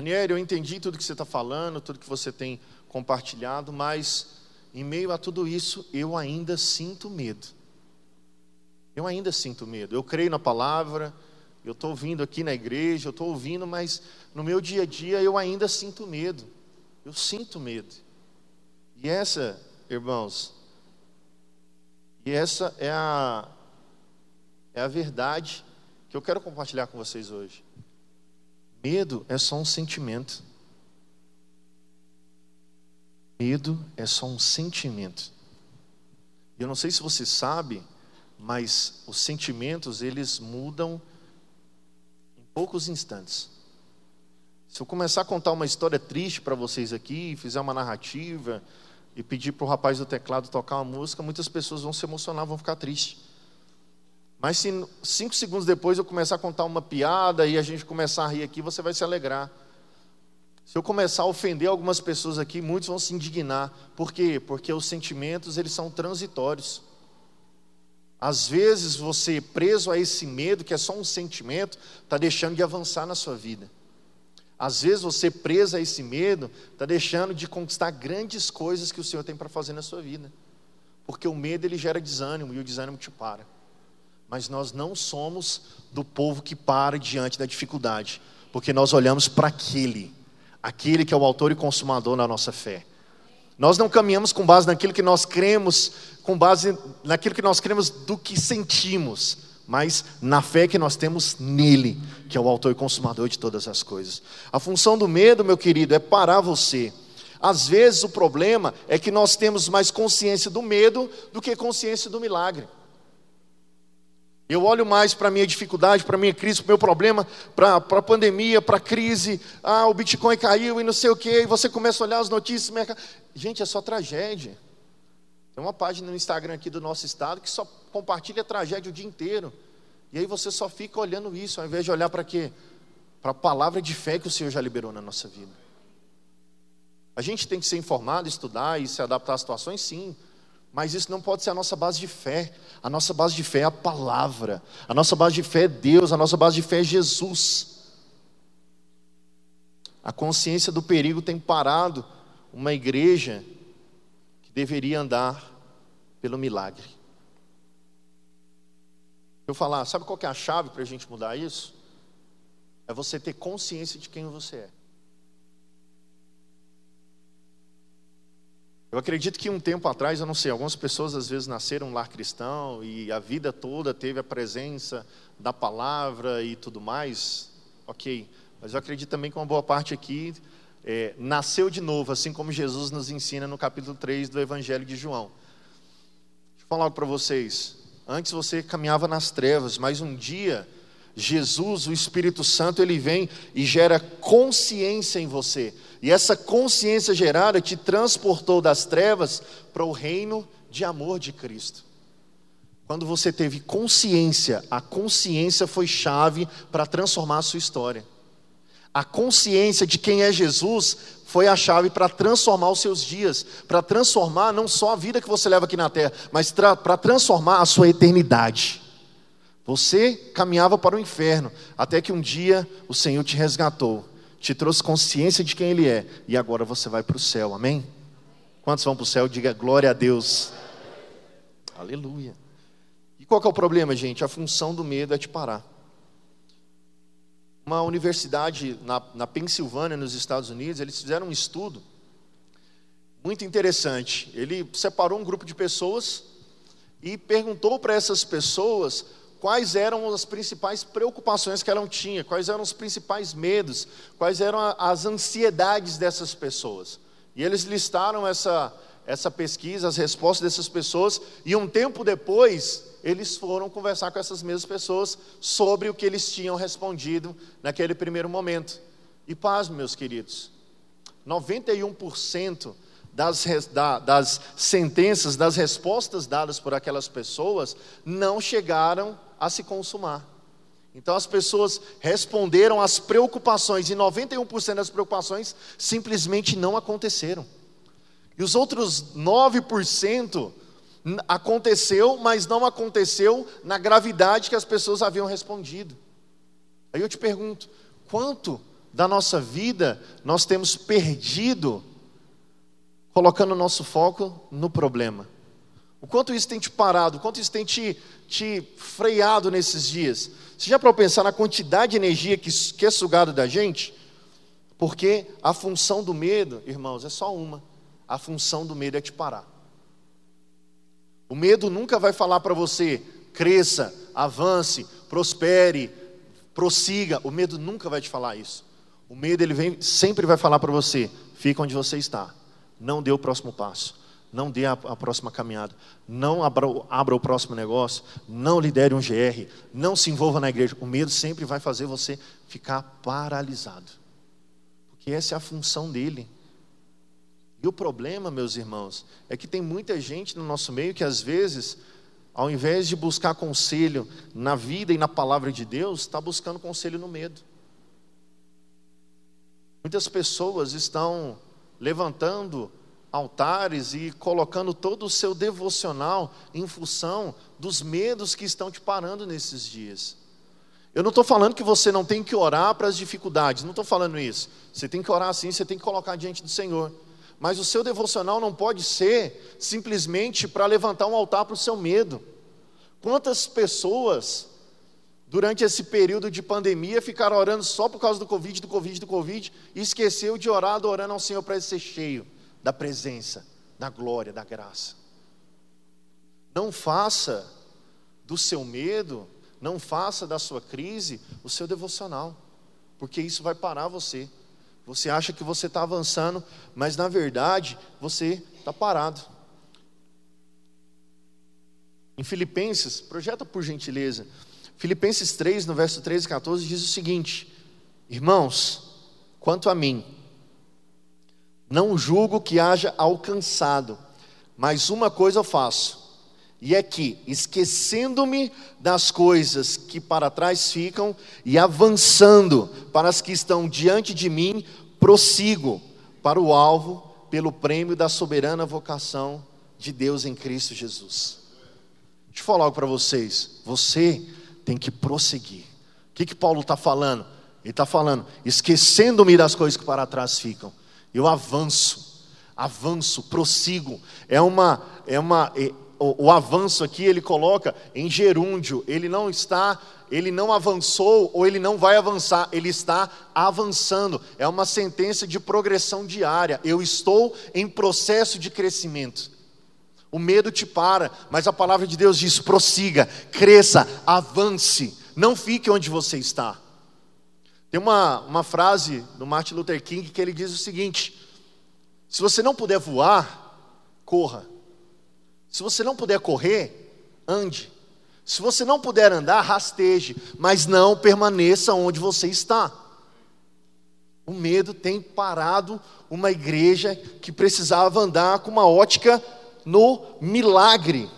Daniel, eu entendi tudo que você está falando, tudo que você tem compartilhado, mas em meio a tudo isso, eu ainda sinto medo. Eu ainda sinto medo. Eu creio na palavra, eu estou ouvindo aqui na igreja, eu estou ouvindo, mas no meu dia a dia eu ainda sinto medo. Eu sinto medo. E essa, irmãos, e essa é a, é a verdade que eu quero compartilhar com vocês hoje. Medo é só um sentimento. Medo é só um sentimento. Eu não sei se você sabe, mas os sentimentos eles mudam em poucos instantes. Se eu começar a contar uma história triste para vocês aqui, fizer uma narrativa e pedir para o rapaz do teclado tocar uma música, muitas pessoas vão se emocionar, vão ficar tristes. Mas se cinco segundos depois eu começar a contar uma piada e a gente começar a rir aqui, você vai se alegrar. Se eu começar a ofender algumas pessoas aqui, muitos vão se indignar. Por quê? Porque os sentimentos, eles são transitórios. Às vezes você, preso a esse medo, que é só um sentimento, está deixando de avançar na sua vida. Às vezes você, preso a esse medo, está deixando de conquistar grandes coisas que o Senhor tem para fazer na sua vida. Porque o medo, ele gera desânimo, e o desânimo te para mas nós não somos do povo que para diante da dificuldade, porque nós olhamos para aquele, aquele que é o autor e consumador da nossa fé. Nós não caminhamos com base naquilo que nós cremos, com base naquilo que nós cremos do que sentimos, mas na fé que nós temos nele, que é o autor e consumador de todas as coisas. A função do medo, meu querido, é parar você. Às vezes o problema é que nós temos mais consciência do medo do que consciência do milagre. Eu olho mais para a minha dificuldade, para a minha crise, para o meu problema, para a pandemia, para a crise. Ah, o Bitcoin caiu e não sei o quê. E você começa a olhar as notícias. Gente, é só tragédia. Tem uma página no Instagram aqui do nosso estado que só compartilha tragédia o dia inteiro. E aí você só fica olhando isso, ao invés de olhar para quê? Para a palavra de fé que o Senhor já liberou na nossa vida. A gente tem que ser informado, estudar e se adaptar às situações, sim. Mas isso não pode ser a nossa base de fé. A nossa base de fé é a palavra. A nossa base de fé é Deus. A nossa base de fé é Jesus. A consciência do perigo tem parado uma igreja que deveria andar pelo milagre. Eu falar, sabe qual é a chave para a gente mudar isso? É você ter consciência de quem você é. Eu acredito que um tempo atrás, eu não sei, algumas pessoas às vezes nasceram lar cristão e a vida toda teve a presença da palavra e tudo mais, ok. Mas eu acredito também que uma boa parte aqui é, nasceu de novo, assim como Jesus nos ensina no capítulo 3 do Evangelho de João. Deixa eu falar algo para vocês. Antes você caminhava nas trevas, mas um dia Jesus, o Espírito Santo, ele vem e gera consciência em você e essa consciência gerada te transportou das trevas para o reino de amor de Cristo. Quando você teve consciência, a consciência foi chave para transformar a sua história. A consciência de quem é Jesus foi a chave para transformar os seus dias, para transformar não só a vida que você leva aqui na terra, mas para transformar a sua eternidade. Você caminhava para o inferno, até que um dia o Senhor te resgatou te trouxe consciência de quem Ele é, e agora você vai para o céu, amém? Quantos vão para o céu? Diga glória a Deus. Aleluia. E qual é o problema, gente? A função do medo é te parar. Uma universidade na, na Pensilvânia, nos Estados Unidos, eles fizeram um estudo muito interessante. Ele separou um grupo de pessoas e perguntou para essas pessoas quais eram as principais preocupações que ela tinha, quais eram os principais medos, quais eram as ansiedades dessas pessoas. E eles listaram essa, essa pesquisa, as respostas dessas pessoas, e um tempo depois, eles foram conversar com essas mesmas pessoas sobre o que eles tinham respondido naquele primeiro momento. E paz, meus queridos, 91% das, das sentenças, das respostas dadas por aquelas pessoas, não chegaram a se consumar. Então as pessoas responderam às preocupações, e 91% das preocupações simplesmente não aconteceram. E os outros 9% aconteceu, mas não aconteceu na gravidade que as pessoas haviam respondido. Aí eu te pergunto: quanto da nossa vida nós temos perdido colocando o nosso foco no problema. O quanto isso tem te parado, o quanto isso tem te, te freado nesses dias. Você já para pensar na quantidade de energia que, que é sugado da gente? Porque a função do medo, irmãos, é só uma. A função do medo é te parar. O medo nunca vai falar para você, cresça, avance, prospere, prossiga. O medo nunca vai te falar isso. O medo ele vem, sempre vai falar para você, fica onde você está. Não dê o próximo passo. Não dê a, a próxima caminhada. Não abra, abra o próximo negócio. Não lidere um GR. Não se envolva na igreja. O medo sempre vai fazer você ficar paralisado. Porque essa é a função dele. E o problema, meus irmãos, é que tem muita gente no nosso meio que às vezes, ao invés de buscar conselho na vida e na palavra de Deus, está buscando conselho no medo. Muitas pessoas estão levantando altares e colocando todo o seu devocional em função dos medos que estão te parando nesses dias. Eu não estou falando que você não tem que orar para as dificuldades, não estou falando isso. Você tem que orar sim, você tem que colocar diante do Senhor. Mas o seu devocional não pode ser simplesmente para levantar um altar para o seu medo. Quantas pessoas durante esse período de pandemia, ficaram orando só por causa do Covid, do Covid, do Covid, e esqueceu de orar, adorando ao Senhor para ele ser cheio da presença, da glória, da graça. Não faça do seu medo, não faça da sua crise o seu devocional, porque isso vai parar você. Você acha que você está avançando, mas na verdade você está parado. Em Filipenses, projeta por gentileza. Filipenses 3, no verso 13 e 14, diz o seguinte: Irmãos, quanto a mim, não julgo que haja alcançado, mas uma coisa eu faço, e é que, esquecendo-me das coisas que para trás ficam e avançando para as que estão diante de mim, prossigo para o alvo pelo prêmio da soberana vocação de Deus em Cristo Jesus. Deixa eu falar algo para vocês. Você tem que prosseguir. O que, que Paulo está falando? Ele está falando, esquecendo-me das coisas que para trás ficam, eu avanço, avanço, prossigo. É uma, é uma, é, o, o avanço aqui ele coloca em gerúndio. Ele não está, ele não avançou ou ele não vai avançar. Ele está avançando. É uma sentença de progressão diária. Eu estou em processo de crescimento. O medo te para, mas a palavra de Deus diz: prossiga, cresça, avance, não fique onde você está. Tem uma, uma frase do Martin Luther King que ele diz o seguinte: se você não puder voar, corra. Se você não puder correr, ande. Se você não puder andar, rasteje, mas não permaneça onde você está. O medo tem parado uma igreja que precisava andar com uma ótica no milagre.